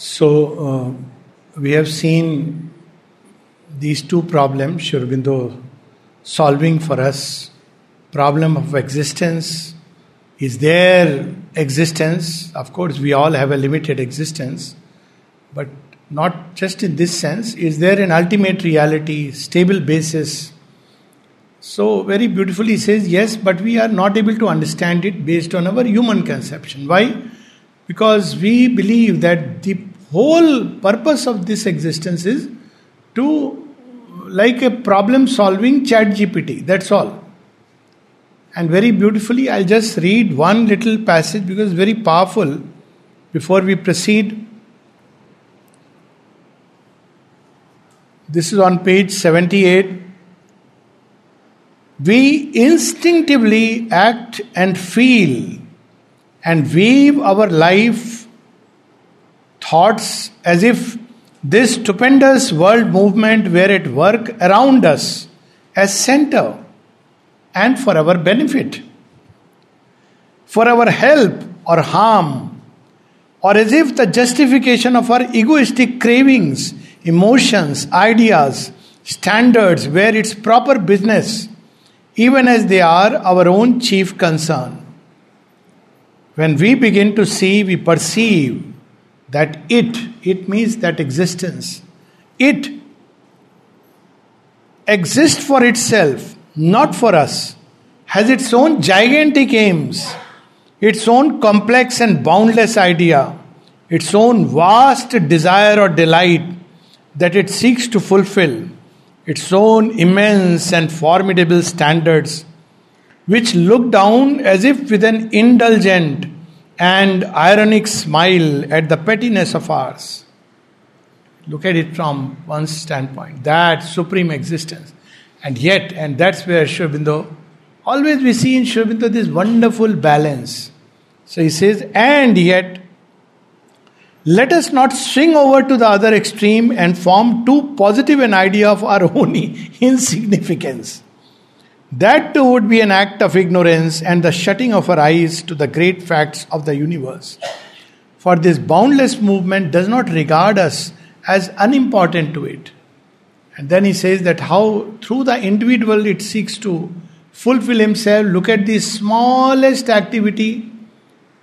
So, uh, we have seen these two problems, Sri Aurobindo solving for us problem of existence. Is there existence? Of course, we all have a limited existence, but not just in this sense. Is there an ultimate reality, stable basis? So, very beautifully says, yes, but we are not able to understand it based on our human conception. Why? Because we believe that the whole purpose of this existence is to, like a problem solving ChatGPT, that's all. And very beautifully, I'll just read one little passage because very powerful before we proceed. This is on page 78. We instinctively act and feel and weave our life thoughts as if this stupendous world movement were at work around us as center and for our benefit, for our help or harm, or as if the justification of our egoistic cravings, emotions, ideas, standards were its proper business, even as they are our own chief concern. When we begin to see, we perceive that it, it means that existence, it exists for itself not for us, has its own gigantic aims, its own complex and boundless idea, its own vast desire or delight that it seeks to fulfill, its own immense and formidable standards, which look down as if with an indulgent and ironic smile at the pettiness of ours. Look at it from one standpoint that supreme existence and yet, and that's where Sri Aurobindo, always we see in Sri Aurobindo this wonderful balance. So he says, and yet, let us not swing over to the other extreme and form too positive an idea of our own insignificance. That too would be an act of ignorance and the shutting of our eyes to the great facts of the universe. For this boundless movement does not regard us as unimportant to it. And then he says that how through the individual it seeks to fulfill himself. Look at the smallest activity.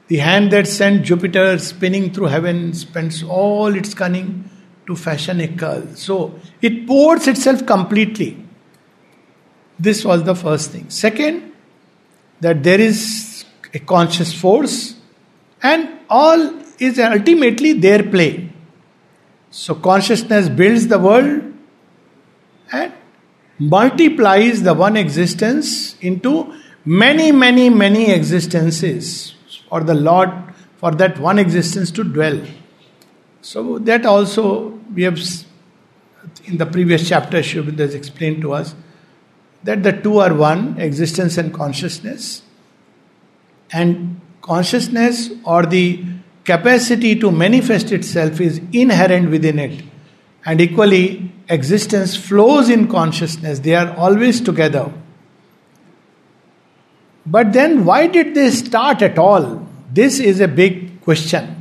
The hand that sent Jupiter spinning through heaven spends all its cunning to fashion a curl. So it pours itself completely. This was the first thing. Second, that there is a conscious force and all is ultimately their play. So consciousness builds the world and multiplies the one existence into many, many, many existences for the Lord, for that one existence to dwell. So, that also we have in the previous chapter, Shubhid has explained to us that the two are one existence and consciousness. And consciousness or the capacity to manifest itself is inherent within it. And equally, existence flows in consciousness, they are always together. But then, why did they start at all? This is a big question.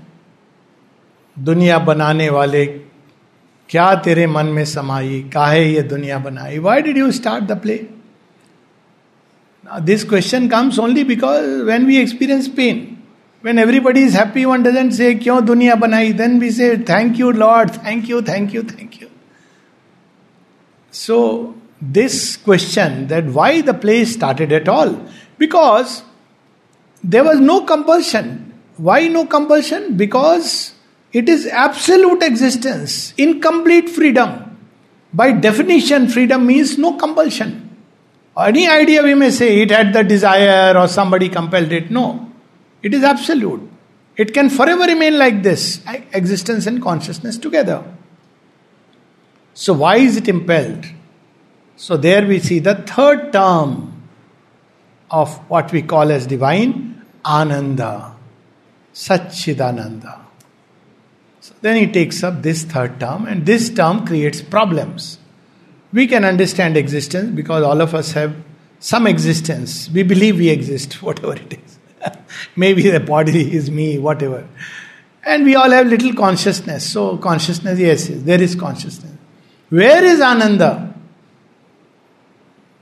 दुनिया बनाने वाले क्या तेरे मन में समाई? काहे ये दुनिया बनाई? Why did you start the play this question comes only because when we experience pain when everybody is happy one doesn't say क्यों दुनिया बनाई? Then we say thank you lord thank you thank you thank you so this question that why the play started at all because there was no compulsion why no compulsion because it is absolute existence, incomplete freedom. By definition, freedom means no compulsion. Any idea we may say it had the desire or somebody compelled it. No. It is absolute. It can forever remain like this existence and consciousness together. So, why is it impelled? So, there we see the third term of what we call as divine Ananda, Satchidananda. Then he takes up this third term, and this term creates problems. We can understand existence because all of us have some existence. We believe we exist, whatever it is. Maybe the body is me, whatever. And we all have little consciousness. So, consciousness, yes, yes, there is consciousness. Where is Ananda?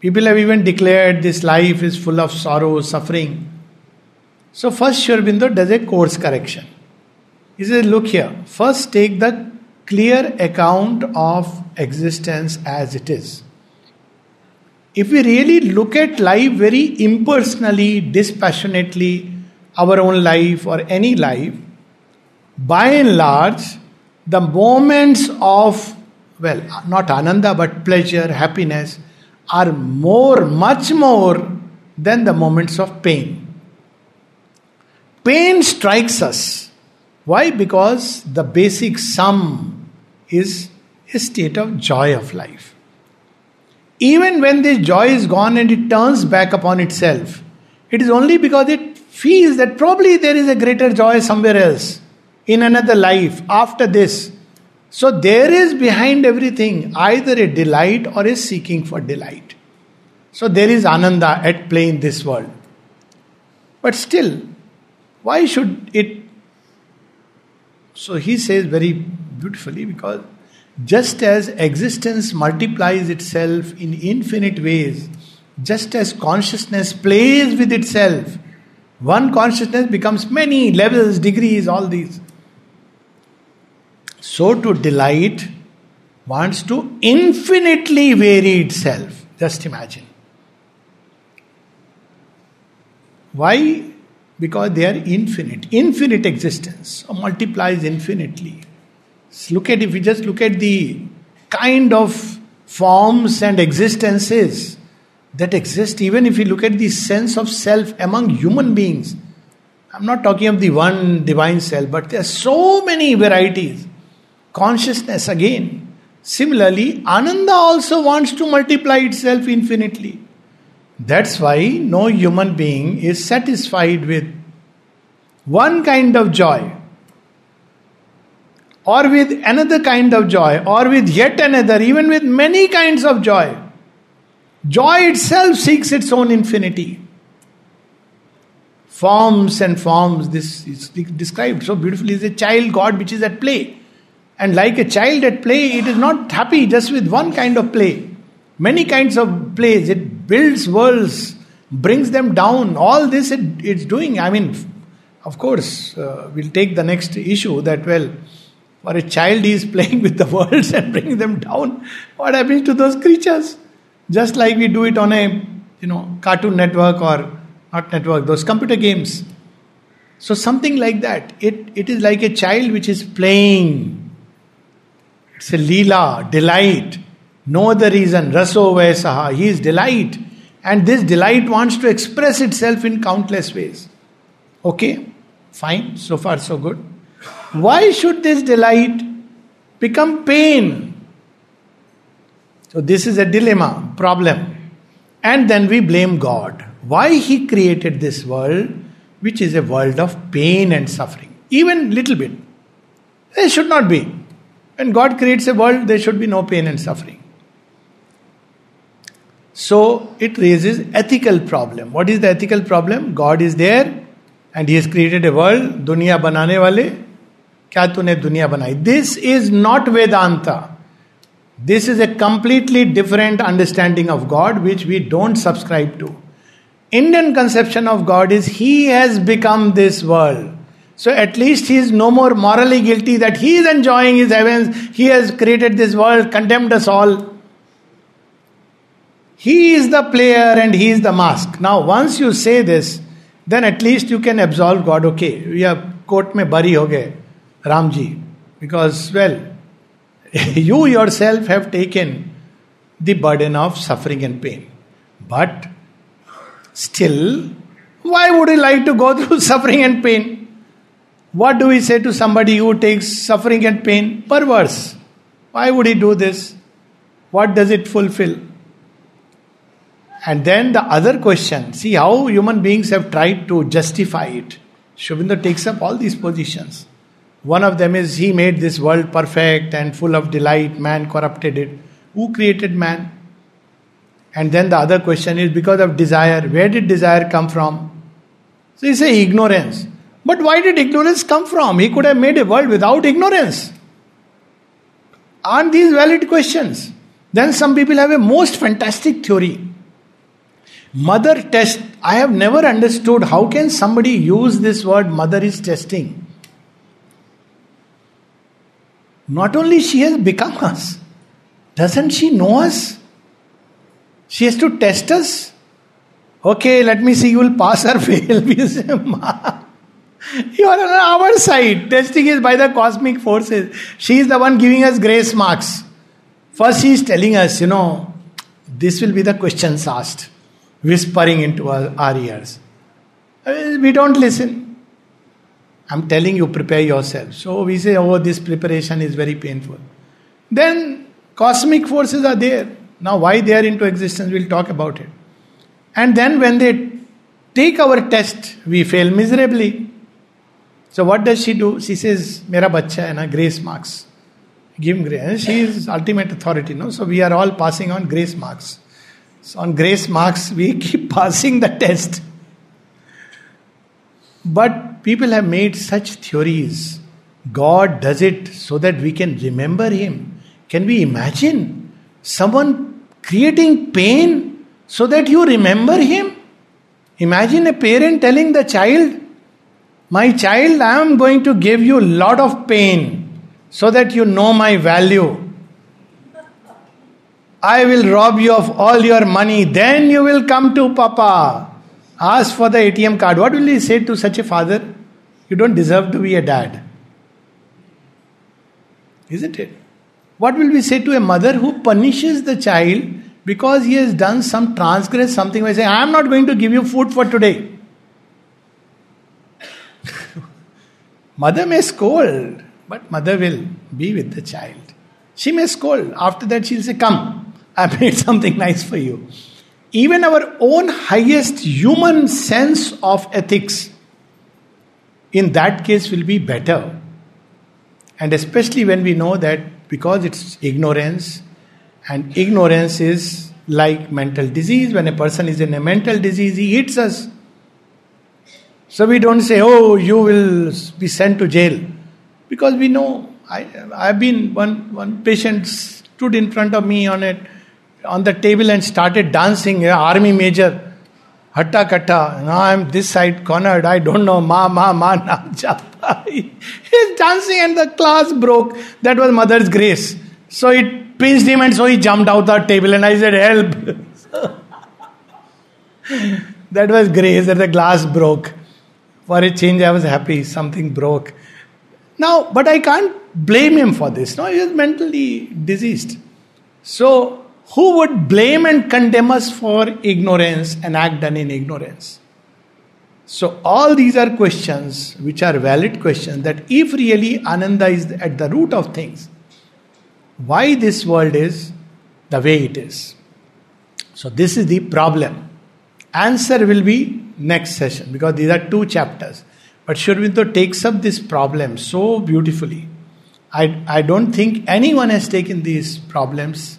People have even declared this life is full of sorrow, suffering. So, first Sri does a course correction. He says, Look here, first take the clear account of existence as it is. If we really look at life very impersonally, dispassionately, our own life or any life, by and large, the moments of, well, not ananda, but pleasure, happiness, are more, much more than the moments of pain. Pain strikes us. Why? Because the basic sum is a state of joy of life. Even when this joy is gone and it turns back upon itself, it is only because it feels that probably there is a greater joy somewhere else in another life after this. So there is behind everything either a delight or a seeking for delight. So there is ananda at play in this world. But still, why should it? So he says very beautifully because just as existence multiplies itself in infinite ways, just as consciousness plays with itself, one consciousness becomes many levels, degrees, all these. So to delight wants to infinitely vary itself. Just imagine. Why? Because they are infinite. Infinite existence multiplies infinitely. Look at if we just look at the kind of forms and existences that exist, even if we look at the sense of self among human beings. I'm not talking of the one divine self, but there are so many varieties. Consciousness again. Similarly, Ananda also wants to multiply itself infinitely. That's why no human being is satisfied with one kind of joy or with another kind of joy, or with yet another, even with many kinds of joy. Joy itself seeks its own infinity. Forms and forms, this is described so beautifully, is a child God which is at play. And like a child at play, it is not happy just with one kind of play. Many kinds of plays. It builds worlds, brings them down. All this it, it's doing. I mean, of course, uh, we'll take the next issue that, well, for a child, is playing with the worlds and bringing them down. What happens to those creatures? Just like we do it on a you know cartoon network or not network, those computer games. So something like that. It, it is like a child which is playing. It's a lila, delight. No other reason. Raso Vaisaha. He is delight. And this delight wants to express itself in countless ways. Okay, fine. So far, so good. Why should this delight become pain? So, this is a dilemma, problem. And then we blame God. Why He created this world, which is a world of pain and suffering? Even little bit. There should not be. When God creates a world, there should be no pain and suffering. So it raises ethical problem. What is the ethical problem? God is there and He has created a world. Dunya banane wale क्या तूने दुनिया बनाई this is not Vedanta this is a completely different understanding of God which we don't subscribe to Indian conception of God is he has become this world So at least he is no more morally guilty that he is enjoying his heavens. He has created this world, condemned us all. He is the player and he is the mask. Now, once you say this, then at least you can absolve God. Okay, we are court me bari ho Ramji, because well, you yourself have taken the burden of suffering and pain. But still, why would you like to go through suffering and pain? What do we say to somebody who takes suffering and pain? Perverse. Why would he do this? What does it fulfill? And then the other question see how human beings have tried to justify it. Sri takes up all these positions. One of them is He made this world perfect and full of delight, man corrupted it. Who created man? And then the other question is because of desire. Where did desire come from? So you say ignorance. But why did ignorance come from? He could have made a world without ignorance. Aren't these valid questions? Then some people have a most fantastic theory. Mother test. I have never understood how can somebody use this word mother is testing. Not only she has become us, doesn't she know us? She has to test us. Okay, let me see, you will pass or fail. You are on our side. Testing is by the cosmic forces. She is the one giving us grace marks. First, she is telling us, you know, this will be the questions asked, whispering into our, our ears. Uh, we don't listen. I'm telling you, prepare yourself. So we say, oh, this preparation is very painful. Then cosmic forces are there. Now, why they are into existence, we'll talk about it. And then when they take our test, we fail miserably. So what does she do? She says, Mera bacha hai na, grace marks. Give him grace. She is ultimate authority, no? So we are all passing on grace marks. So on grace marks, we keep passing the test. But people have made such theories. God does it so that we can remember Him. Can we imagine someone creating pain so that you remember Him? Imagine a parent telling the child, my child, I am going to give you a lot of pain so that you know my value. I will rob you of all your money, then you will come to Papa. Ask for the ATM card. What will he say to such a father? You don't deserve to be a dad. Isn't it? What will we say to a mother who punishes the child because he has done some transgress something by saying, I am not going to give you food for today. Mother may scold, but mother will be with the child. She may scold. After that, she'll say, Come, I made something nice for you. Even our own highest human sense of ethics, in that case, will be better. And especially when we know that because it's ignorance, and ignorance is like mental disease. When a person is in a mental disease, he hits us. So we don't say, oh, you will be sent to jail. Because we know, I, I've been, one, one patient stood in front of me on it, on the table and started dancing, army major, hatta katta. Now I'm this side cornered, I don't know, ma, ma, ma, na, japa. He's dancing and the class broke. That was mother's grace. So it pinched him and so he jumped out the table and I said, help. that was grace that the glass broke. For a change, I was happy. Something broke. Now, but I can't blame him for this. No, he was mentally diseased. So, who would blame and condemn us for ignorance and act done in ignorance? So, all these are questions which are valid questions that if really Ananda is at the root of things, why this world is the way it is. So, this is the problem. Answer will be next session because these are two chapters. But Sri Aurobindo takes up this problem so beautifully. I, I don't think anyone has taken these problems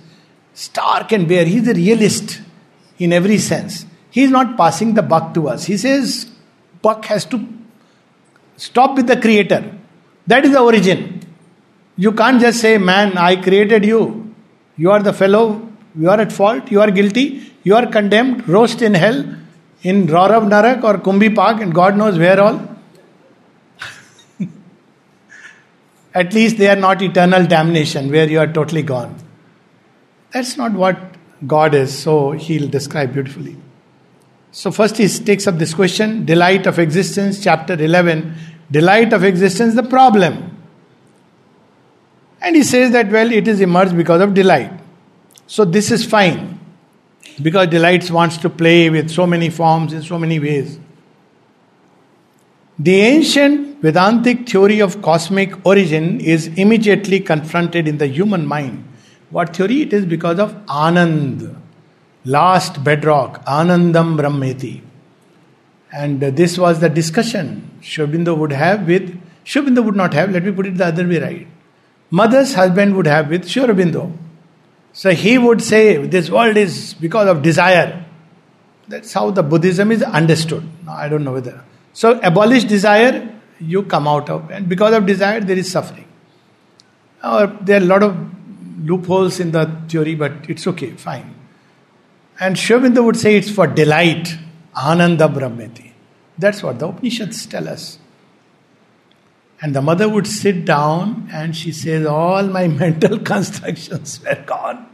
stark and bare. He's a realist in every sense. He's not passing the buck to us. He says, buck has to stop with the creator. That is the origin. You can't just say, man, I created you. You are the fellow, you are at fault, you are guilty, you are condemned, roast in hell in Raurav Narak or Kumbhipak and God knows where all. At least they are not eternal damnation where you are totally gone. That's not what God is, so he'll describe beautifully. So, first he takes up this question delight of existence, chapter 11. Delight of existence, the problem. And he says that, well, it is emerged because of delight. So, this is fine because delights wants to play with so many forms in so many ways. The ancient Vedantic theory of cosmic origin is immediately confronted in the human mind. What theory? It is because of Anand, last bedrock, Anandam Brahmeti. And this was the discussion Sri would have with, Sri would not have, let me put it the other way right. Mother's husband would have with Sri Aurobindo. So he would say, This world is because of desire. That's how the Buddhism is understood. Now, I don't know whether. So abolish desire, you come out of, and because of desire, there is suffering. Or there are a lot of loopholes in the theory, but it's okay, fine. And Sri Aurobindo would say it's for delight, ananda brahmeti. That's what the Upanishads tell us. And the mother would sit down and she says, All my mental constructions were gone.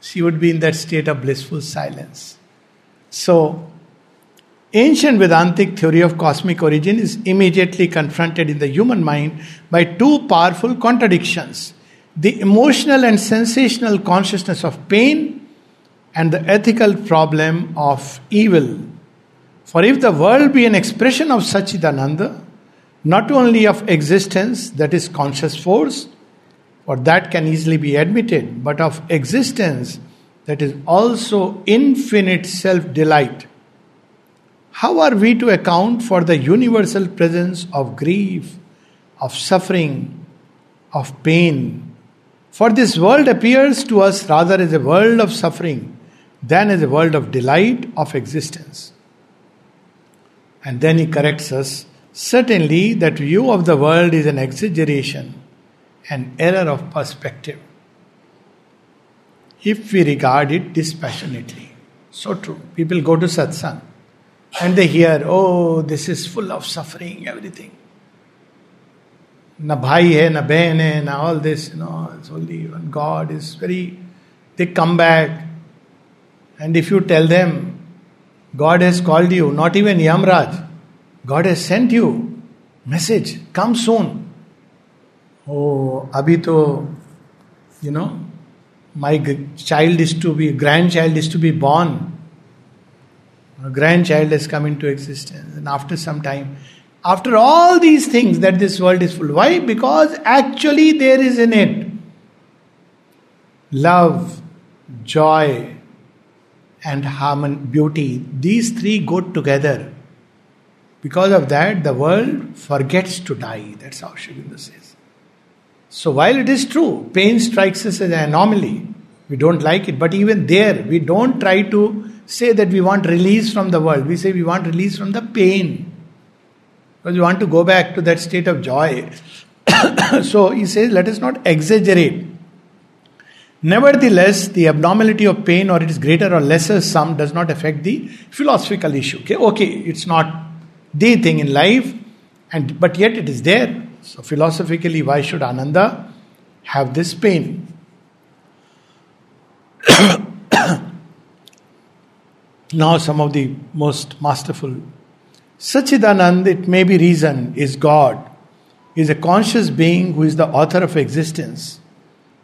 She would be in that state of blissful silence. So, ancient Vedantic theory of cosmic origin is immediately confronted in the human mind by two powerful contradictions the emotional and sensational consciousness of pain and the ethical problem of evil. For if the world be an expression of Sachidananda, not only of existence, that is conscious force, for that can easily be admitted, but of existence, that is also infinite self delight. How are we to account for the universal presence of grief, of suffering, of pain? For this world appears to us rather as a world of suffering than as a world of delight of existence. And then he corrects us certainly, that view of the world is an exaggeration, an error of perspective. If we regard it dispassionately. So true. People go to satsang and they hear, oh, this is full of suffering, everything. Na bhai hai, na behan hai, na all this, you know, it's only one God is very. They come back, and if you tell them, God has called you, not even Yamraj, God has sent you message, come soon. Oh, abhi to, you know, my child is to be, grandchild is to be born. A grandchild has come into existence, and after some time, after all these things that this world is full. Why? Because actually there is in it love, joy, and harmony, beauty. These three go together. Because of that, the world forgets to die. That's how Aurobindo says. So while it is true, pain strikes us as an anomaly. We don't like it, but even there, we don't try to say that we want release from the world. We say we want release from the pain. Because we want to go back to that state of joy. so he says, let us not exaggerate. Nevertheless, the abnormality of pain or its greater or lesser sum does not affect the philosophical issue. Okay, okay, it's not the thing in life, and but yet it is there. So philosophically, why should Ananda have this pain? now, some of the most masterful. Sachidanand, it may be reason, is God, is a conscious being who is the author of existence.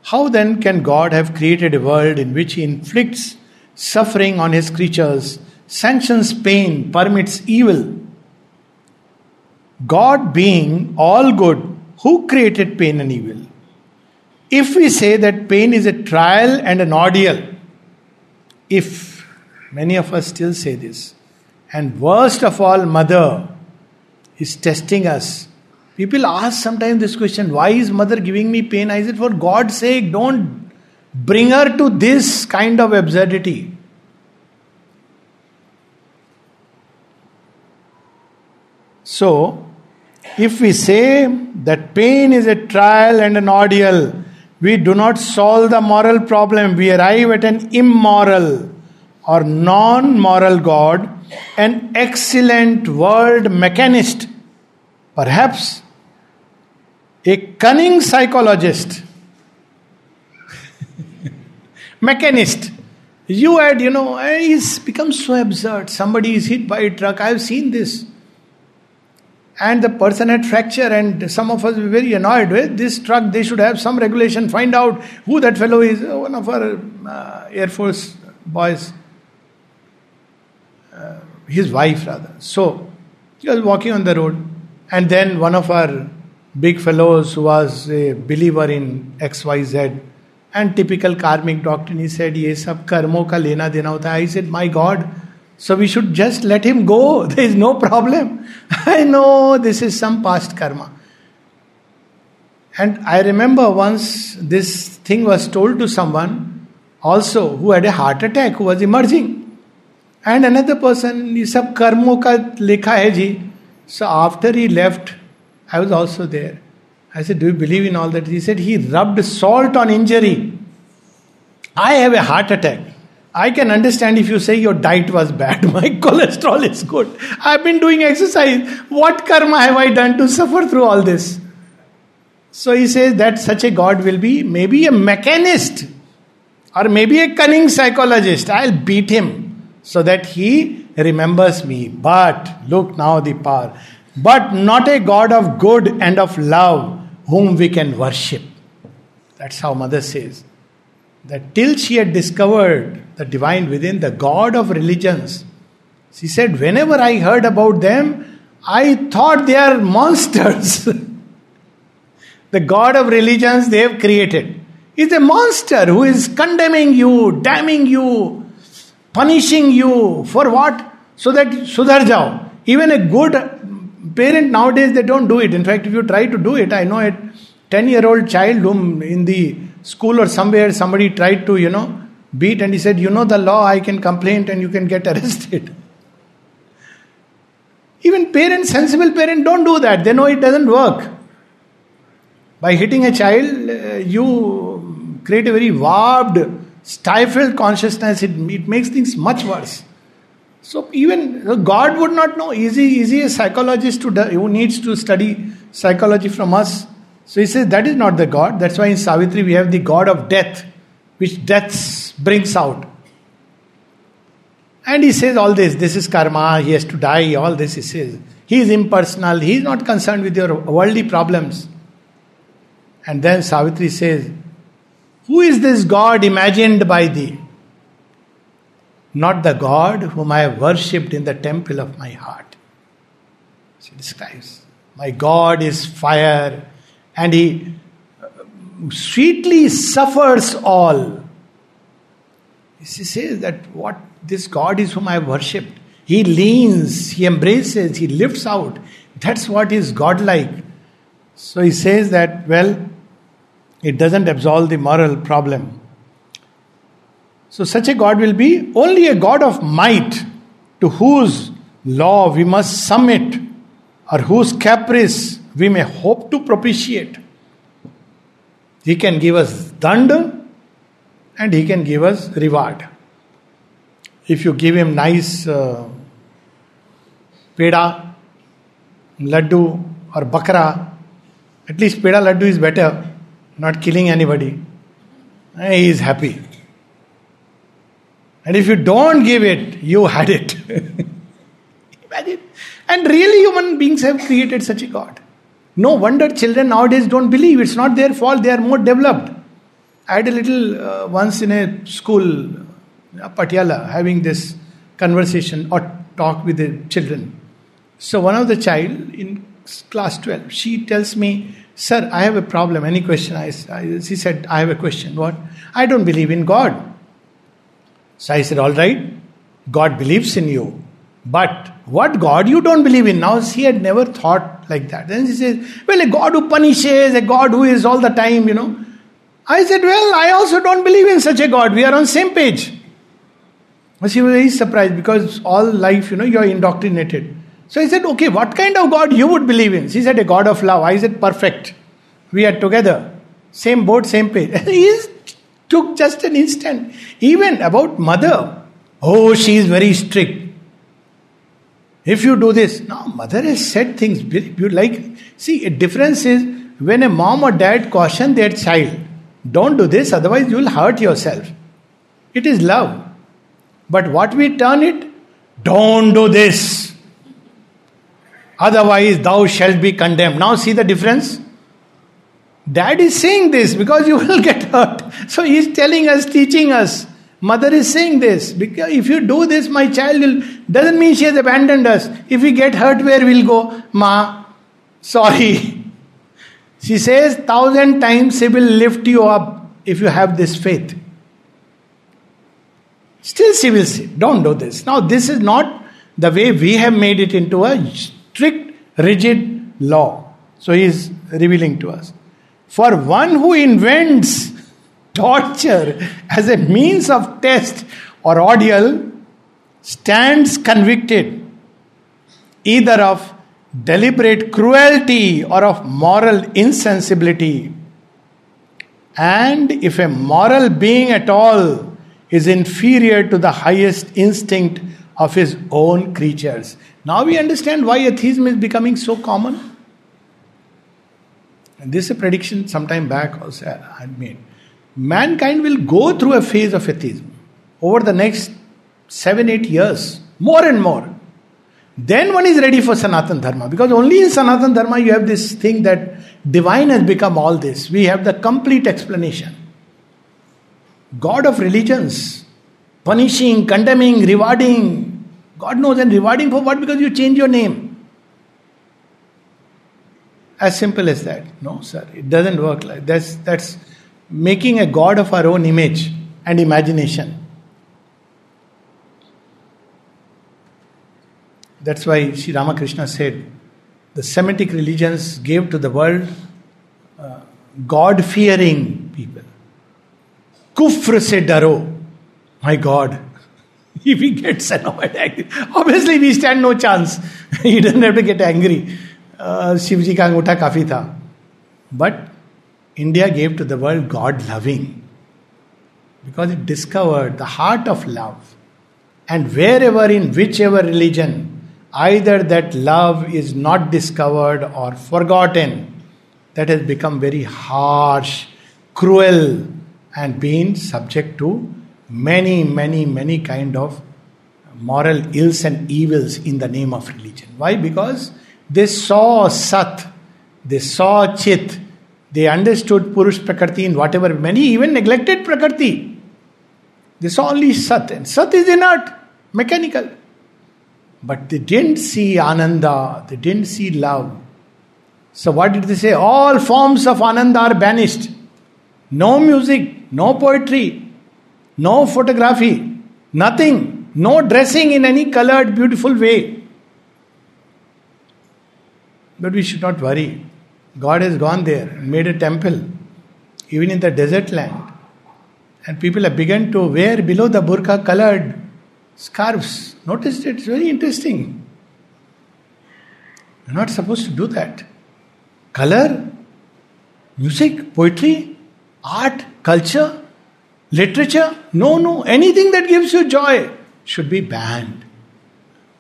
How then can God have created a world in which He inflicts suffering on His creatures, sanctions pain, permits evil? God being all good, who created pain and evil? If we say that pain is a trial and an ordeal, if many of us still say this, and worst of all, mother is testing us. People ask sometimes this question why is mother giving me pain? I said, for God's sake, don't bring her to this kind of absurdity. So, if we say that pain is a trial and an ordeal, we do not solve the moral problem, we arrive at an immoral or non moral God, an excellent world mechanist, perhaps a cunning psychologist, mechanist. You add, you know, it's become so absurd. Somebody is hit by a truck. I've seen this and the person had fracture and some of us were very annoyed with this truck they should have some regulation find out who that fellow is one of our uh, air force boys his wife rather so he was walking on the road and then one of our big fellows who was a believer in xyz and typical karmic doctrine he said ye sab karmo ka lena dena hota i said my god so we should just let him go. There is no problem. I know this is some past karma. And I remember once this thing was told to someone also who had a heart attack, who was emerging. And another person ये सब कर्मों का लिखा है जी। So after he left I was also there I say do believe in all that he said he rubbed salt on injury I have a heart attack I can understand if you say your diet was bad my cholesterol is good I been doing exercise what karma have I done to suffer through all this so he says that such a god will be may be a mechanist or may be a cunning psychologist I beat him so that he remembers me. But look now the power. But not a God of good and of love whom we can worship. That's how Mother says. That till she had discovered the divine within, the God of religions, she said, Whenever I heard about them, I thought they are monsters. the God of religions they have created is a monster who is condemning you, damning you, punishing you for what? So that sudhar jao. Even a good parent nowadays they don't do it. In fact, if you try to do it, I know a 10 year old child whom in the school or somewhere somebody tried to, you know, beat and he said, You know the law, I can complain and you can get arrested. Even parents, sensible parents, don't do that. They know it doesn't work. By hitting a child, uh, you create a very warped, stifled consciousness. It, it makes things much worse. So even God would not know. Is he, is he a psychologist who needs to study psychology from us? So he says that is not the God. That's why in Savitri we have the God of death, which death brings out. And he says all this. This is karma. He has to die. All this he says. He is impersonal. He is not concerned with your worldly problems. And then Savitri says, Who is this God imagined by thee? Not the God whom I have worshipped in the temple of my heart. She describes, My God is fire, and He uh, sweetly suffers all. She says that what this God is whom I have worshipped. He leans, he embraces, he lifts out. That's what is godlike. So he says that, well, it doesn't absolve the moral problem. So, such a God will be only a God of might to whose law we must submit or whose caprice we may hope to propitiate. He can give us danda and he can give us reward. If you give him nice uh, peda, laddu, or bakra, at least peda laddu is better not killing anybody, he is happy. And if you don't give it, you had it. Imagine. And really, human beings have created such a God. No wonder children nowadays don't believe. It's not their fault, they are more developed. I had a little uh, once in a school, uh, Patiala, having this conversation or talk with the children. So one of the child in class 12, she tells me, Sir, I have a problem. Any question? I, I, she said, I have a question. What? I don't believe in God. So I said, All right, God believes in you. But what God you don't believe in? Now she had never thought like that. Then she says, Well, a God who punishes, a God who is all the time, you know. I said, Well, I also don't believe in such a God. We are on same page. But she was very surprised because all life, you know, you are indoctrinated. So I said, okay, what kind of God you would believe in? She said, a God of love. I said, perfect. We are together. Same boat, same page. he took just an instant. Even about mother. Oh, she is very strict. If you do this, no, mother has said things You like, see, a difference is when a mom or dad caution their child, don't do this, otherwise you will hurt yourself. It is love. But what we turn it, don't do this. Otherwise, thou shalt be condemned. Now, see the difference? Dad is saying this because you will get hurt. So, he is telling us, teaching us. Mother is saying this because if you do this, my child will. Doesn't mean she has abandoned us. If we get hurt, where we'll go? Ma, sorry. She says thousand times she will lift you up if you have this faith. Still, she will say, Don't do this. Now, this is not the way we have made it into a strict, rigid law. So he is revealing to us. For one who invents torture as a means of test or ordeal stands convicted either of deliberate cruelty or of moral insensibility. And if a moral being at all is inferior to the highest instinct of his own creatures. Now we understand why atheism is becoming so common. And this is a prediction sometime back also I had made. Mankind will go through a phase of atheism over the next seven, eight years, more and more. Then one is ready for Sanatan Dharma because only in Sanatan Dharma you have this thing that divine has become all this. We have the complete explanation. God of religions, punishing, condemning, rewarding. God knows, and rewarding for what? Because you change your name. As simple as that. No, sir, it doesn't work like that's that's making a God of our own image and imagination. That's why Sri Ramakrishna said the Semitic religions gave to the world uh, God fearing people. Kufr se daro. My God. If he gets annoyed, angry, obviously we stand no chance. he doesn't have to get angry. Uh, Shiv ji ka angutha kafi tha. But India gave to the world God loving because it discovered the heart of love. And wherever, in whichever religion, either that love is not discovered or forgotten, that has become very harsh, cruel, and been subject to many, many, many kind of moral ills and evils in the name of religion. Why? Because they saw Sat, they saw Chit, they understood Purush Prakriti in whatever, many even neglected Prakriti. They saw only Sat, and Sat is inert, mechanical. But they didn't see Ananda, they didn't see love. So, what did they say? All forms of Ananda are banished. No music, no poetry, no photography, nothing, no dressing in any colored, beautiful way. But we should not worry. God has gone there and made a temple, even in the desert land. And people have begun to wear below the burqa colored scarves. Notice it, it's very interesting. You're not supposed to do that. Color, music, poetry, art, culture, literature, no, no, anything that gives you joy should be banned.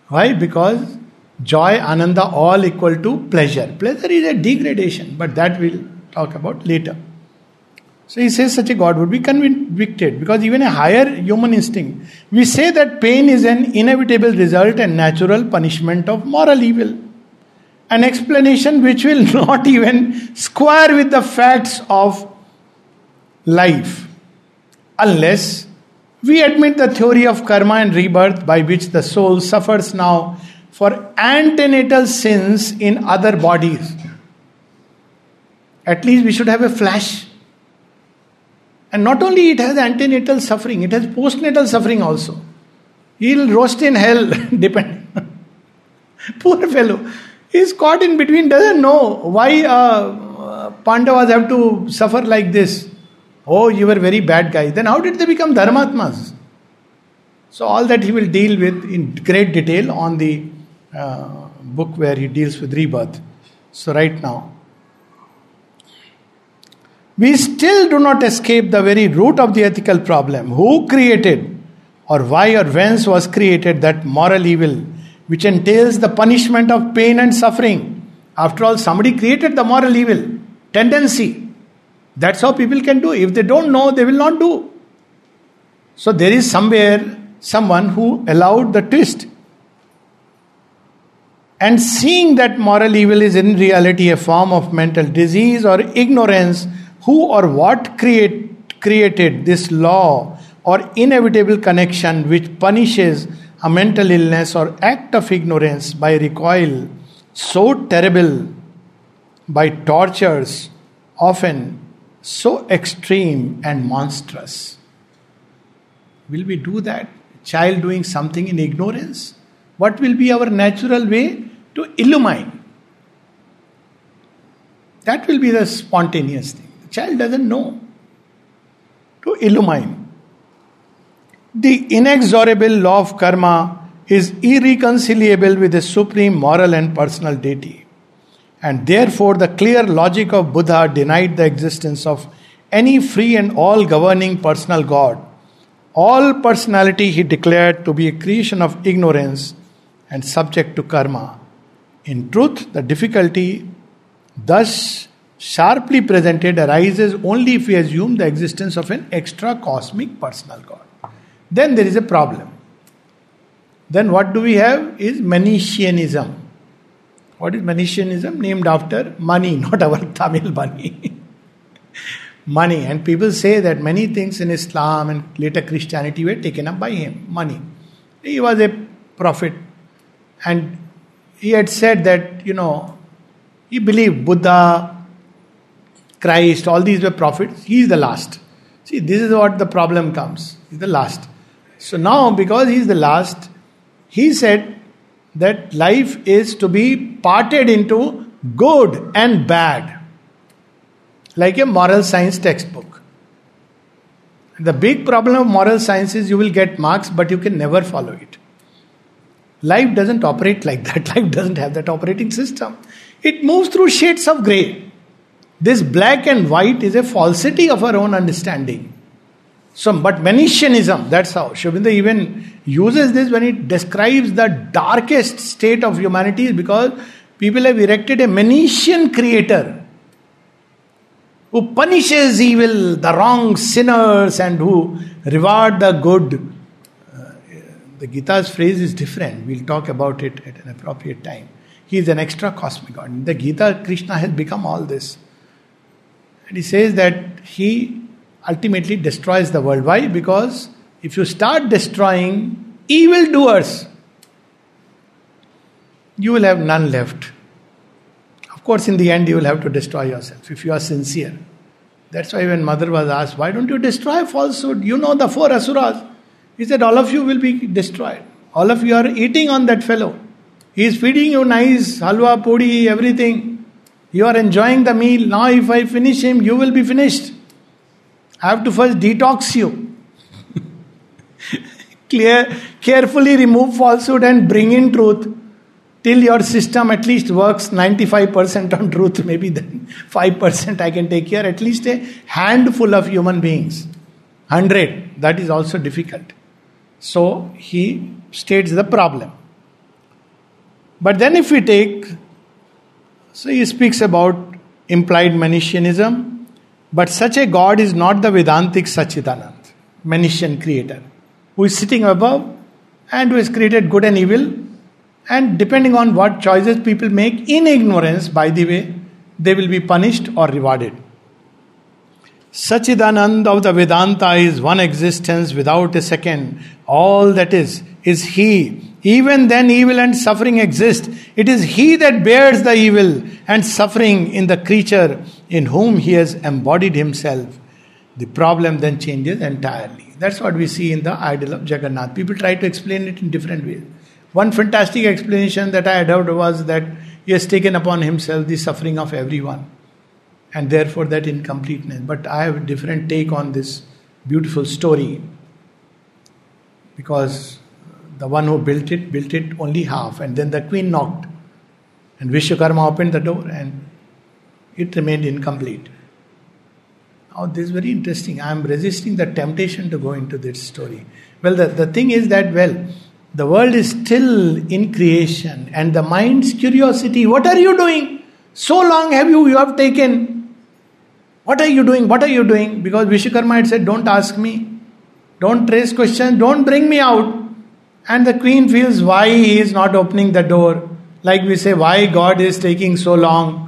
Why? Because joy, ananda, all equal to pleasure. Pleasure is a degradation, but that we'll talk about later. So he says such a God would be convicted because even a higher human instinct. We say that pain is an inevitable result and natural punishment of moral evil. An explanation which will not even square with the facts of life unless we admit the theory of karma and rebirth by which the soul suffers now for antenatal sins in other bodies. At least we should have a flash and not only it has antenatal suffering, it has postnatal suffering also. He'll roast in hell, depend. Poor fellow. He's caught in between, doesn't know why uh, Pandavas have to suffer like this. Oh, you were very bad guy. Then how did they become Dharmatmas? So all that he will deal with in great detail on the uh, book where he deals with rebirth. So right now, we still do not escape the very root of the ethical problem. Who created, or why or whence was created that moral evil, which entails the punishment of pain and suffering? After all, somebody created the moral evil tendency. That's how people can do. If they don't know, they will not do. So there is somewhere someone who allowed the twist. And seeing that moral evil is in reality a form of mental disease or ignorance who or what create, created this law or inevitable connection which punishes a mental illness or act of ignorance by recoil so terrible by tortures often so extreme and monstrous will we do that child doing something in ignorance what will be our natural way to illumine that will be the spontaneous thing The child doesn't know. To illumine. The inexorable law of karma is irreconcilable with the supreme moral and personal deity. And therefore, the clear logic of Buddha denied the existence of any free and all governing personal God. All personality he declared to be a creation of ignorance and subject to karma. In truth, the difficulty thus sharply presented arises only if we assume the existence of an extra cosmic personal God. Then there is a problem. Then what do we have is Manichaeism. What is Manichaeism? Named after Mani, not our Tamil Mani. Mani. And people say that many things in Islam and later Christianity were taken up by him. Mani. He was a prophet. And he had said that, you know, he believed Buddha, Christ, all these were prophets. He is the last. See, this is what the problem comes. He's the last. So now, because he's the last, he said that life is to be parted into good and bad, like a moral science textbook. The big problem of moral science is you will get marks, but you can never follow it. Life doesn't operate like that. Life doesn't have that operating system. It moves through shades of grey. This black and white is a falsity of our own understanding. So, but Manichaeism, that's how. Sri even uses this when he describes the darkest state of humanity because people have erected a Manichaean creator who punishes evil, the wrong sinners, and who reward the good. Uh, the Gita's phrase is different. We'll talk about it at an appropriate time. He is an extra cosmic God. In the Gita, Krishna has become all this. And he says that he ultimately destroys the world. Why? Because if you start destroying evil doers, you will have none left. Of course, in the end, you will have to destroy yourself if you are sincere. That's why when mother was asked, Why don't you destroy falsehood? You know the four asuras. He said, All of you will be destroyed. All of you are eating on that fellow. He is feeding you nice, halwa, puri, everything. You are enjoying the meal. Now, if I finish him, you will be finished. I have to first detox you. Clear, carefully remove falsehood and bring in truth till your system at least works 95% on truth, maybe then 5% I can take care, at least a handful of human beings. 100, that is also difficult. So he states the problem. But then if we take, so he speaks about implied Manichaeism, but such a God is not the Vedantic Sachidanand, Manichaean creator, who is sitting above and who has created good and evil. And depending on what choices people make in ignorance, by the way, they will be punished or rewarded. Sachidanand of the Vedanta is one existence without a second. All that is, is He. Even then, evil and suffering exist. It is He that bears the evil and suffering in the creature in whom He has embodied Himself. The problem then changes entirely. That's what we see in the idol of Jagannath. People try to explain it in different ways. One fantastic explanation that I had heard was that He has taken upon Himself the suffering of everyone and therefore that incompleteness. But I have a different take on this beautiful story because the one who built it built it only half, and then the queen knocked, and Vishwakarma opened the door, and it remained incomplete. Now, this is very interesting. I am resisting the temptation to go into this story. Well, the, the thing is that, well, the world is still in creation, and the mind's curiosity what are you doing? So long have you, you have taken what are you doing? What are you doing? Because Vishwakarma had said, Don't ask me. Don't raise questions. Don't bring me out. And the queen feels why he is not opening the door. Like we say, why God is taking so long.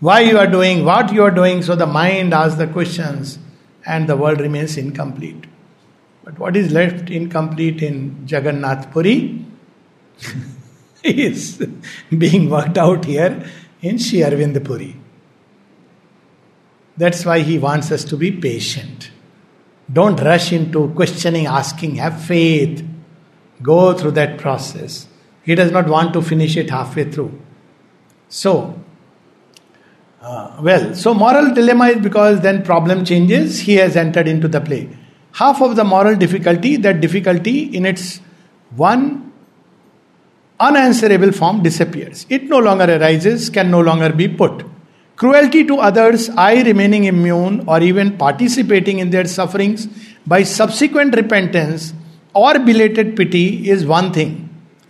Why you are doing what you are doing. So the mind asks the questions and the world remains incomplete. But what is left incomplete in Jagannath Puri is being worked out here in Sri Aurobindo Puri. That's why he wants us to be patient. Don't rush into questioning, asking, have faith. Go through that process. He does not want to finish it halfway through. So, uh, well, so moral dilemma is because then problem changes, he has entered into the play. Half of the moral difficulty, that difficulty in its one unanswerable form disappears. It no longer arises, can no longer be put. Cruelty to others, I remaining immune or even participating in their sufferings by subsequent repentance or belated pity is one thing.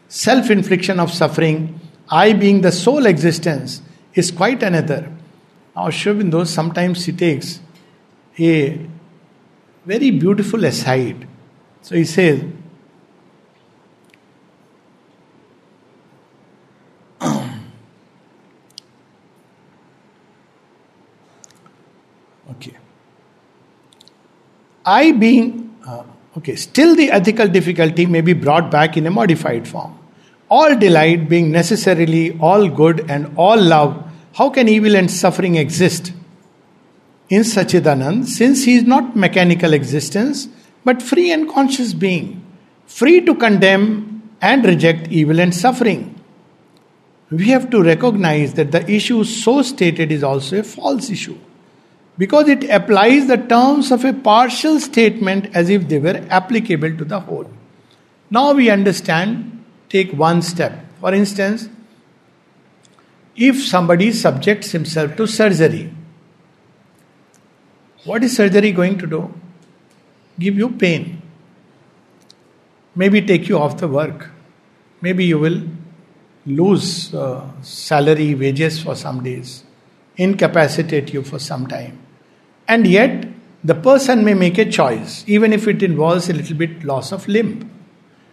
Self infliction of suffering, I being the sole existence, is quite another. Now, Sri Aurobindo sometimes he takes a very beautiful aside. So he says, okay. I being, okay, still the ethical difficulty may be brought back in a modified form. All delight being necessarily all good and all love, how can evil and suffering exist? In Sachidanand, since he is not mechanical existence, but free and conscious being, free to condemn and reject evil and suffering. We have to recognize that the issue so stated is also a false issue because it applies the terms of a partial statement as if they were applicable to the whole. Now we understand, take one step. For instance, if somebody subjects himself to surgery, what is surgery going to do? Give you pain. Maybe take you off the work. Maybe you will lose uh, salary, wages for some days, incapacitate you for some time. And yet, the person may make a choice, even if it involves a little bit loss of limb.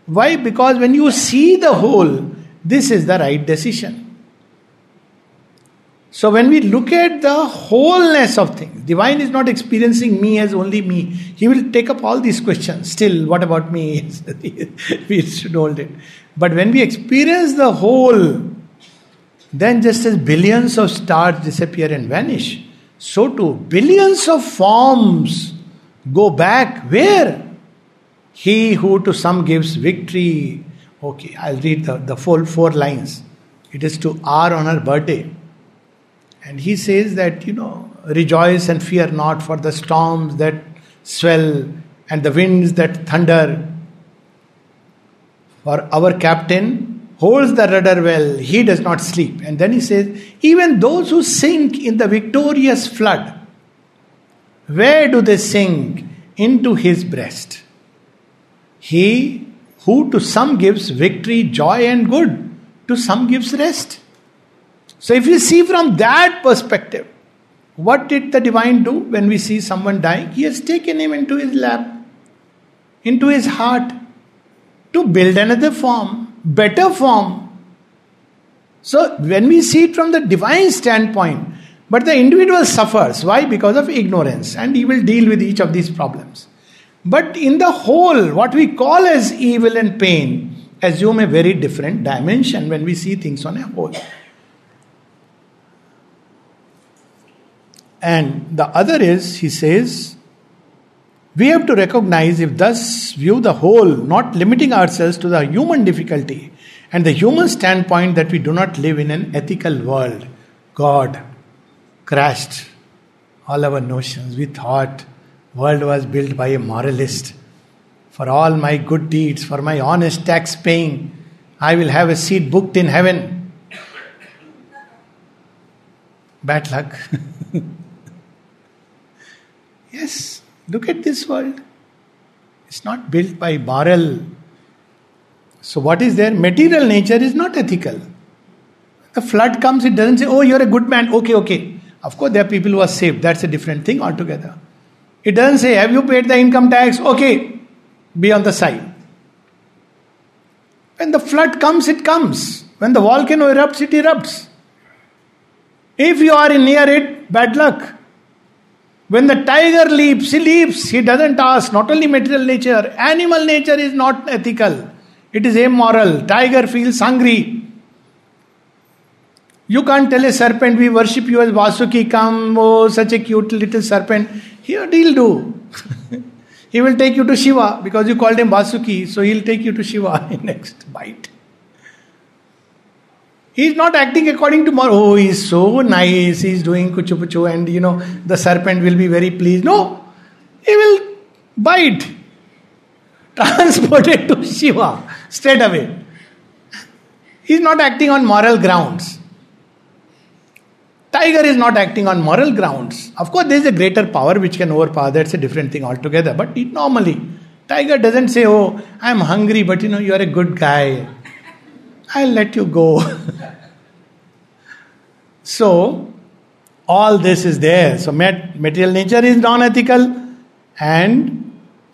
Why? Because when you see the whole, this is the right decision. So when we look at the wholeness of things, divine is not experiencing me as only me. He will take up all these questions. Still, what about me? we should hold it. But when we experience the whole, then just as billions of stars disappear and vanish, so too billions of forms go back where? He who to some gives victory. Okay, I'll read the, the full four lines. It is to R on her birthday. And he says that, you know, rejoice and fear not for the storms that swell and the winds that thunder. For our captain holds the rudder well, he does not sleep. And then he says, even those who sink in the victorious flood, where do they sink? Into his breast. He who to some gives victory, joy, and good, to some gives rest. So, if you see from that perspective, what did the divine do when we see someone dying? He has taken him into his lap, into his heart, to build another form, better form. So, when we see it from the divine standpoint, but the individual suffers. Why? Because of ignorance, and he will deal with each of these problems. But in the whole, what we call as evil and pain assume a very different dimension when we see things on a whole. And the other is, he says, we have to recognize if thus view the whole, not limiting ourselves to the human difficulty and the human standpoint that we do not live in an ethical world. God crashed all our notions. We thought world was built by a moralist. For all my good deeds, for my honest tax paying, I will have a seat booked in heaven. Bad luck. Yes, look at this world. It's not built by moral. So, what is there? Material nature is not ethical. The flood comes, it doesn't say, Oh, you're a good man. Okay, okay. Of course, there are people who are saved. That's a different thing altogether. It doesn't say, Have you paid the income tax? Okay, be on the side. When the flood comes, it comes. When the volcano erupts, it erupts. If you are near it, bad luck. When the tiger leaps, he leaps. He doesn't ask. Not only material nature, animal nature is not ethical. It is immoral. Tiger feels hungry. You can't tell a serpent, we worship you as Vasuki, come, oh, such a cute little serpent. Here, he'll do. he will take you to Shiva because you called him Vasuki, so he'll take you to Shiva in next bite. He's not acting according to moral. Oh, he's so nice. He's doing kuchu puchu, and you know the serpent will be very pleased. No, he will bite, transported to Shiva straight away. He's not acting on moral grounds. Tiger is not acting on moral grounds. Of course, there is a greater power which can overpower. That's a different thing altogether. But it normally, tiger doesn't say, "Oh, I'm hungry, but you know you are a good guy. I'll let you go." so, all this is there. So, material nature is non-ethical, and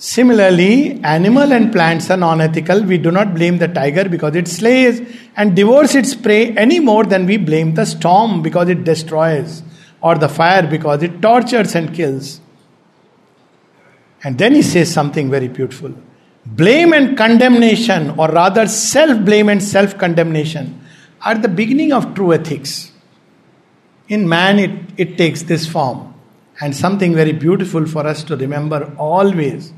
Similarly, animal and plants are non ethical. We do not blame the tiger because it slays and devours its prey any more than we blame the storm because it destroys, or the fire because it tortures and kills. And then he says something very beautiful blame and condemnation, or rather self blame and self condemnation, are the beginning of true ethics. In man, it, it takes this form. And something very beautiful for us to remember always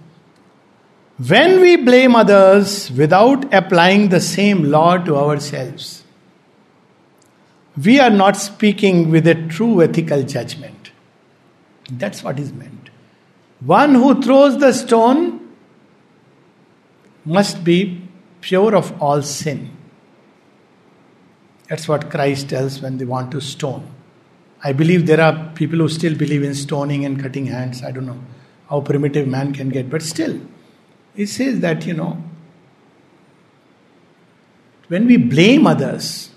when we blame others without applying the same law to ourselves, we are not speaking with a true ethical judgment. That's what is meant. One who throws the stone must be pure of all sin. That's what Christ tells when they want to stone. I believe there are people who still believe in stoning and cutting hands. I don't know how primitive man can get, but still, it says that, you know, when we blame others,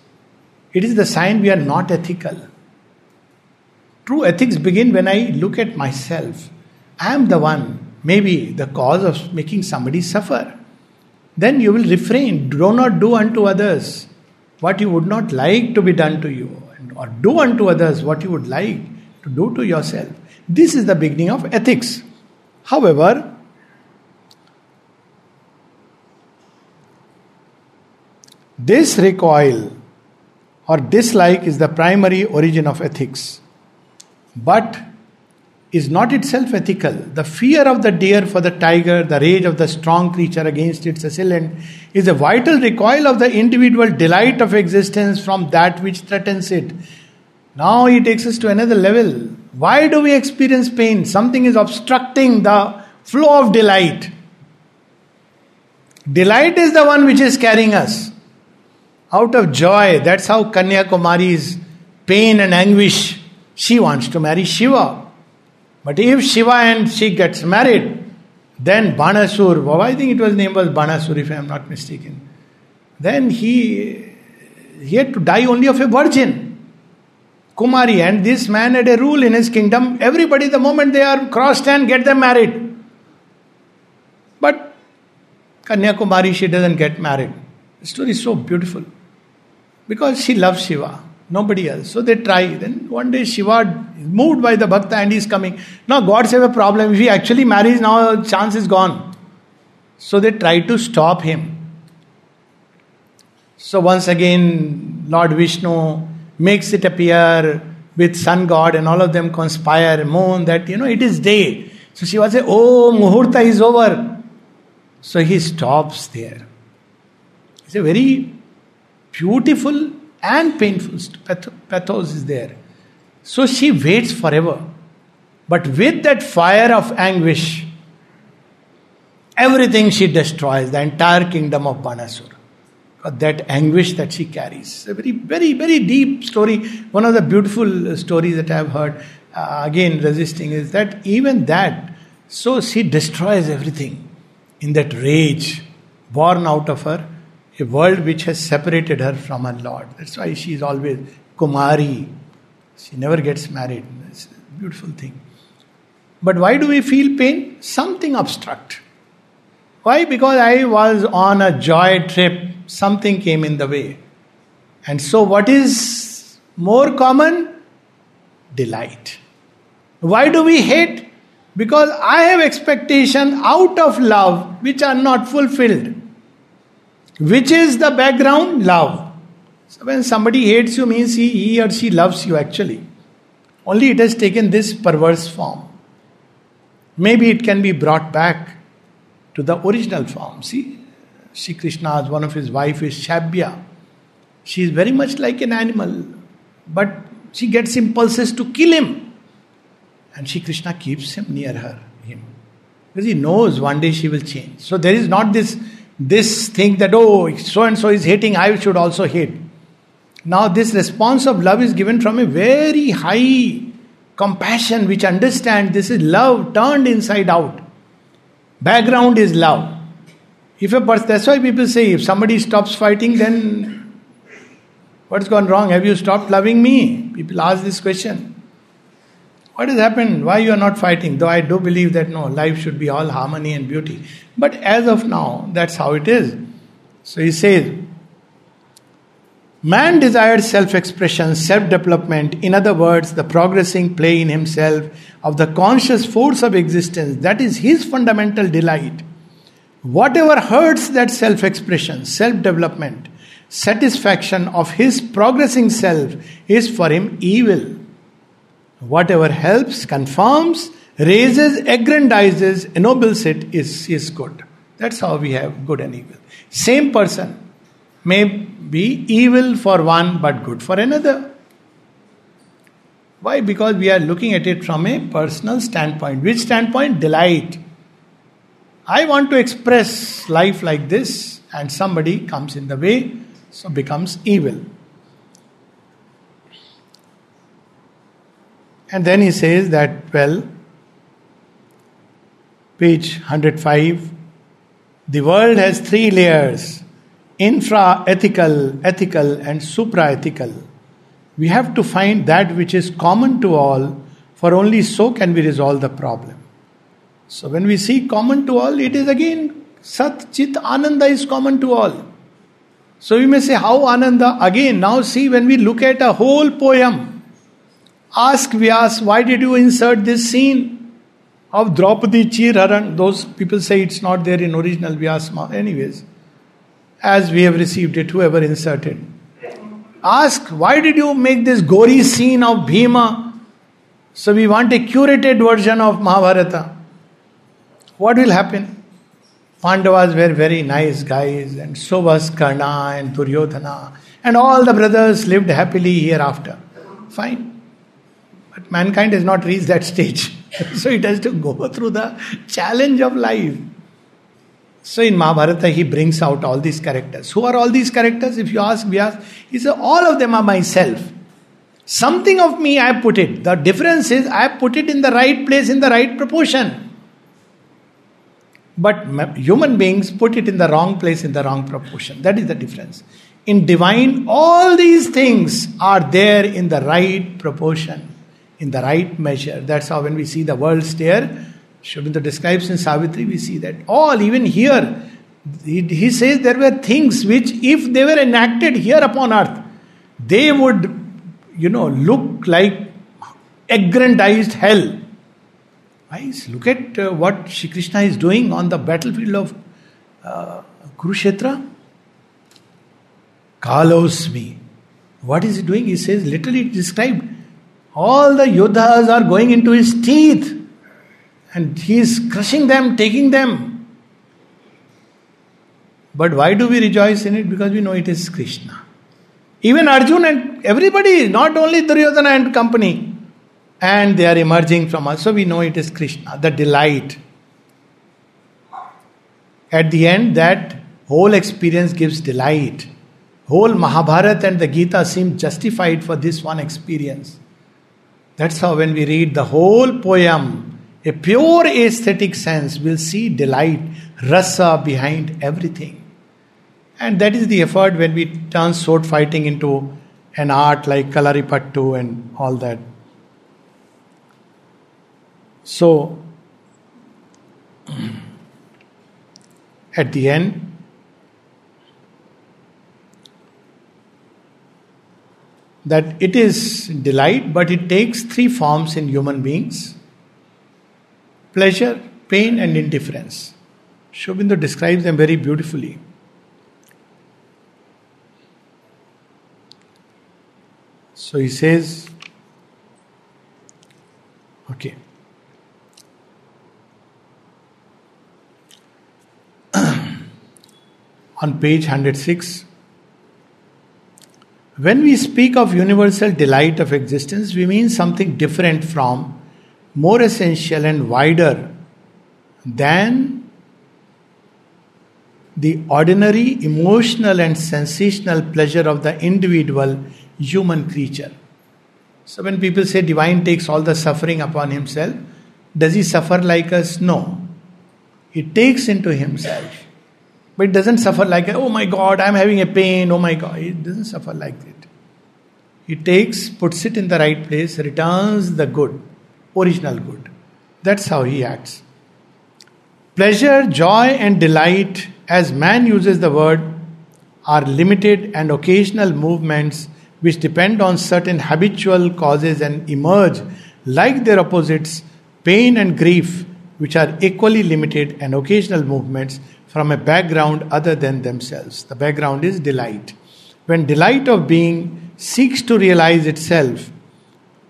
it is the sign we are not ethical. True ethics begin when I look at myself. I am the one, maybe the cause of making somebody suffer. Then you will refrain. Do not do unto others what you would not like to be done to you, or do unto others what you would like to do to yourself. This is the beginning of ethics. However, This recoil or dislike is the primary origin of ethics, but is not itself ethical. The fear of the deer for the tiger, the rage of the strong creature against its assailant, is a vital recoil of the individual delight of existence from that which threatens it. Now he takes us to another level. Why do we experience pain? Something is obstructing the flow of delight. Delight is the one which is carrying us out of joy. That's how Kanya Kumari's pain and anguish. She wants to marry Shiva. But if Shiva and she gets married, then Banasur, well, I think it was name was Banasur if I am not mistaken. Then he he had to die only of a virgin. Kumari and this man had a rule in his kingdom. Everybody, the moment they are crossed and get them married. But Kanyakumari, she doesn't get married. The story is so beautiful because she loves Shiva, nobody else. So they try. Then one day Shiva is moved by the bhakta and he's coming. Now gods have a problem. If he actually marries, now chance is gone. So they try to stop him. So once again, Lord Vishnu makes it appear with sun god and all of them conspire, moon that you know it is day. So Shiva says, Oh, Muhurta is over. So he stops there. It's a very beautiful and painful pathos is there. So she waits forever. But with that fire of anguish, everything she destroys, the entire kingdom of Banasur. That anguish that she carries. A very, very, very deep story. One of the beautiful stories that I have heard, uh, again resisting, is that even that, so she destroys everything in that rage born out of her a world which has separated her from her Lord. That's why she is always Kumari. She never gets married. It's a beautiful thing. But why do we feel pain? Something obstruct. Why? Because I was on a joy trip, something came in the way. And so, what is more common? Delight. Why do we hate? Because I have expectation out of love which are not fulfilled. Which is the background? Love. So when somebody hates you, means he, he or she loves you actually. Only it has taken this perverse form. Maybe it can be brought back to the original form. See, Sri Krishna's one of his wife is Shabya. She is very much like an animal, but she gets impulses to kill him. And Sri Krishna keeps him near her, him. Because he knows one day she will change. So there is not this this thing that, oh, so and so is hating, I should also hate. Now, this response of love is given from a very high compassion which understands this is love turned inside out. Background is love. If a person, that's why people say if somebody stops fighting, then what's gone wrong? Have you stopped loving me? People ask this question. What has happened? Why you are not fighting? Though I do believe that no, life should be all harmony and beauty. But as of now, that's how it is. So he says, Man desires self expression, self development, in other words, the progressing play in himself of the conscious force of existence. That is his fundamental delight. Whatever hurts that self expression, self development, satisfaction of his progressing self is for him evil. Whatever helps, confirms, raises, aggrandizes, ennobles it is, is good. That's how we have good and evil. Same person may be evil for one but good for another. Why? Because we are looking at it from a personal standpoint. Which standpoint? Delight. I want to express life like this, and somebody comes in the way, so becomes evil. And then he says that, well, page 105, the world has three layers infra ethical, ethical, and supra ethical. We have to find that which is common to all, for only so can we resolve the problem. So, when we see common to all, it is again Sat Chit Ananda is common to all. So, we may say, How Ananda? Again, now see, when we look at a whole poem, Ask Vyas, why did you insert this scene of Draupadi Chir Haran? Those people say it's not there in original Vyasma. Anyways, as we have received it, whoever inserted. Ask, why did you make this gory scene of Bhima? So we want a curated version of Mahabharata. What will happen? Pandavas were very nice guys, and so was Karna and Duryodhana, and all the brothers lived happily hereafter. Fine. But mankind has not reached that stage. so it has to go through the challenge of life. So in Mahabharata, he brings out all these characters. Who are all these characters? If you ask Vyas, he says, All of them are myself. Something of me I put it. The difference is I put it in the right place, in the right proportion. But human beings put it in the wrong place, in the wrong proportion. That is the difference. In divine, all these things are there in the right proportion in the right measure. That's how when we see the world stair, Aurobindo describes in Savitri, we see that all, even here, he, he says there were things which, if they were enacted here upon earth, they would, you know, look like aggrandized hell. Guys, look at uh, what Shri Krishna is doing on the battlefield of uh, Kurukshetra. Kalosmi. What is he doing? He says, literally described all the yodhas are going into his teeth and he is crushing them, taking them. But why do we rejoice in it? Because we know it is Krishna. Even Arjun and everybody, not only Duryodhana and company, and they are emerging from us. So we know it is Krishna, the delight. At the end, that whole experience gives delight. Whole Mahabharata and the Gita seem justified for this one experience. That's how, when we read the whole poem, a pure aesthetic sense will see delight, rasa behind everything. And that is the effort when we turn sword fighting into an art like Kalaripattu and all that. So, at the end, that it is delight, but it takes three forms in human beings pleasure, pain, and indifference. Sri Aurobindo describes them very beautifully. So he says, okay. On page 106, when we speak of universal delight of existence, we mean something different from, more essential and wider than the ordinary emotional and sensational pleasure of the individual human creature. So, when people say divine takes all the suffering upon himself, does he suffer like us? No. He takes into himself. But it doesn't suffer like, oh my God, I'm having a pain, oh my God. It doesn't suffer like that. He takes, puts it in the right place, returns the good, original good. That's how he acts. Pleasure, joy, and delight, as man uses the word, are limited and occasional movements which depend on certain habitual causes and emerge like their opposites, pain and grief, which are equally limited and occasional movements from a background other than themselves. The background is delight. When delight of being seeks to realize itself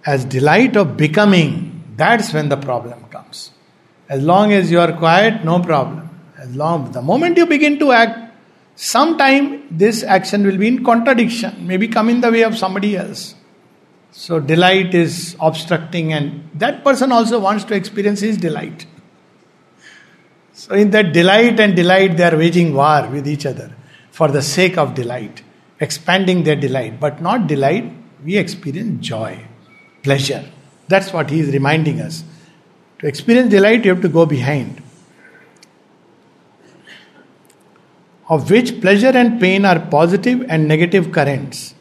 as delight of becoming, that's when the problem comes. As long as you are quiet, no problem. As long the moment you begin to act, sometime this action will be in contradiction, maybe come in the way of somebody else. So delight is obstructing, and that person also wants to experience his delight. So in that delight and delight, they are waging war with each other for the sake of delight, expanding their delight. But not delight, we experience joy, pleasure. That's what he is reminding us. To experience delight, you have to go behind. Of which pleasure and pain are positive and negative currents.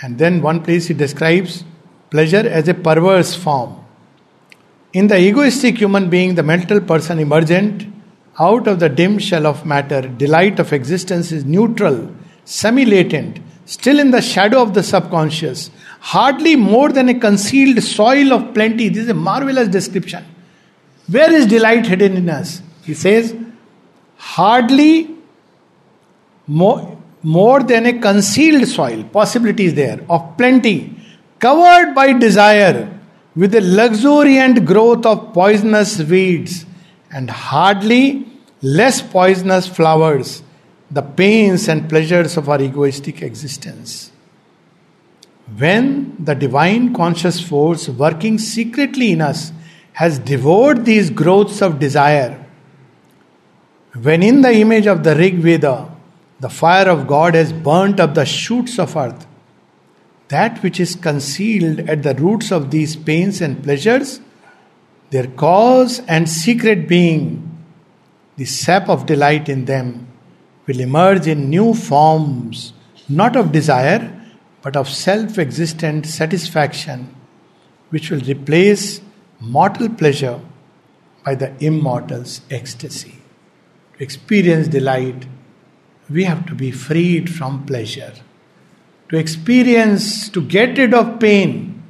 And then one place he describes pleasure as a perverse form. In the egoistic human being, the mental person emergent out of the dim shell of matter, delight of existence is neutral, semi latent, still in the shadow of the subconscious, hardly more than a concealed soil of plenty. This is a marvelous description. Where is delight hidden in us? He says, hardly more, more than a concealed soil, possibilities there, of plenty, covered by desire, with a luxuriant growth of poisonous weeds, and hardly less poisonous flowers, the pains and pleasures of our egoistic existence. When the divine conscious force working secretly in us has devoured these growths of desire, when in the image of the Rig Veda, the fire of God has burnt up the shoots of earth, that which is concealed at the roots of these pains and pleasures, their cause and secret being, the sap of delight in them, will emerge in new forms, not of desire, but of self existent satisfaction, which will replace mortal pleasure by the immortal's ecstasy. To experience delight, we have to be freed from pleasure. To experience, to get rid of pain,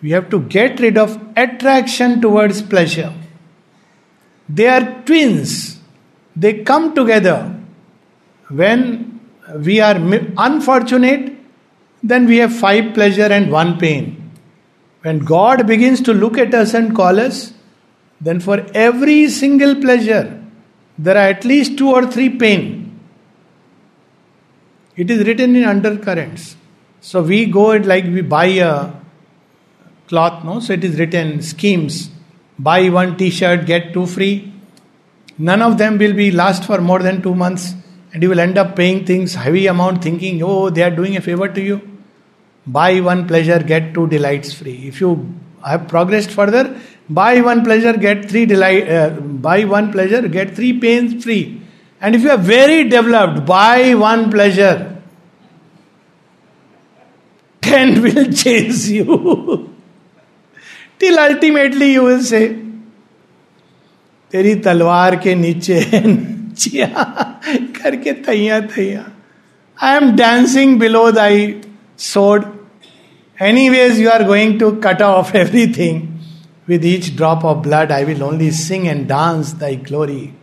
we have to get rid of attraction towards pleasure. They are twins, they come together. When we are unfortunate, then we have five pleasure and one pain. When God begins to look at us and call us, then for every single pleasure, there are at least two or three pain. It is written in undercurrents. So we go like we buy a cloth, no? So it is written schemes. Buy one t-shirt, get two free. None of them will be last for more than two months, and you will end up paying things heavy amount, thinking, oh, they are doing a favor to you. Buy one pleasure, get two delights free. If you have progressed further, buy one pleasure, get three delight. Uh, buy one pleasure, get three pains free. And if you are very developed, buy one pleasure. Ten will chase you. Till ultimately you will say, तेरी तलवार के नीचे chia करके तैया तैया I am dancing below Dai sword. Anyways, you are going to cut off everything. With each drop of blood, I will only sing and dance thy glory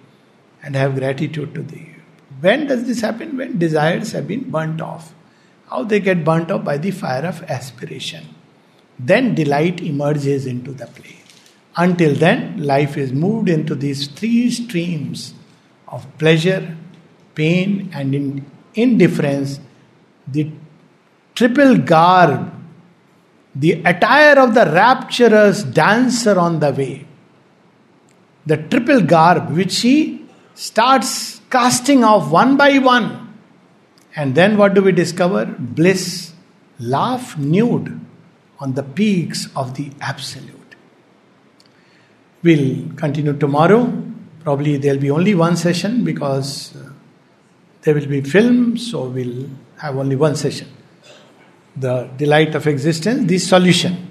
and have gratitude to thee. When does this happen? When desires have been burnt off. How they get burnt off? By the fire of aspiration. Then delight emerges into the play. Until then, life is moved into these three streams of pleasure, pain, and indifference. The triple garb, the attire of the rapturous dancer on the way. The triple garb which he starts casting off one by one. And then what do we discover? Bliss, laugh nude on the peaks of the Absolute. We'll continue tomorrow. Probably there'll be only one session because uh, there will be film, so we'll have only one session. The delight of existence, the solution.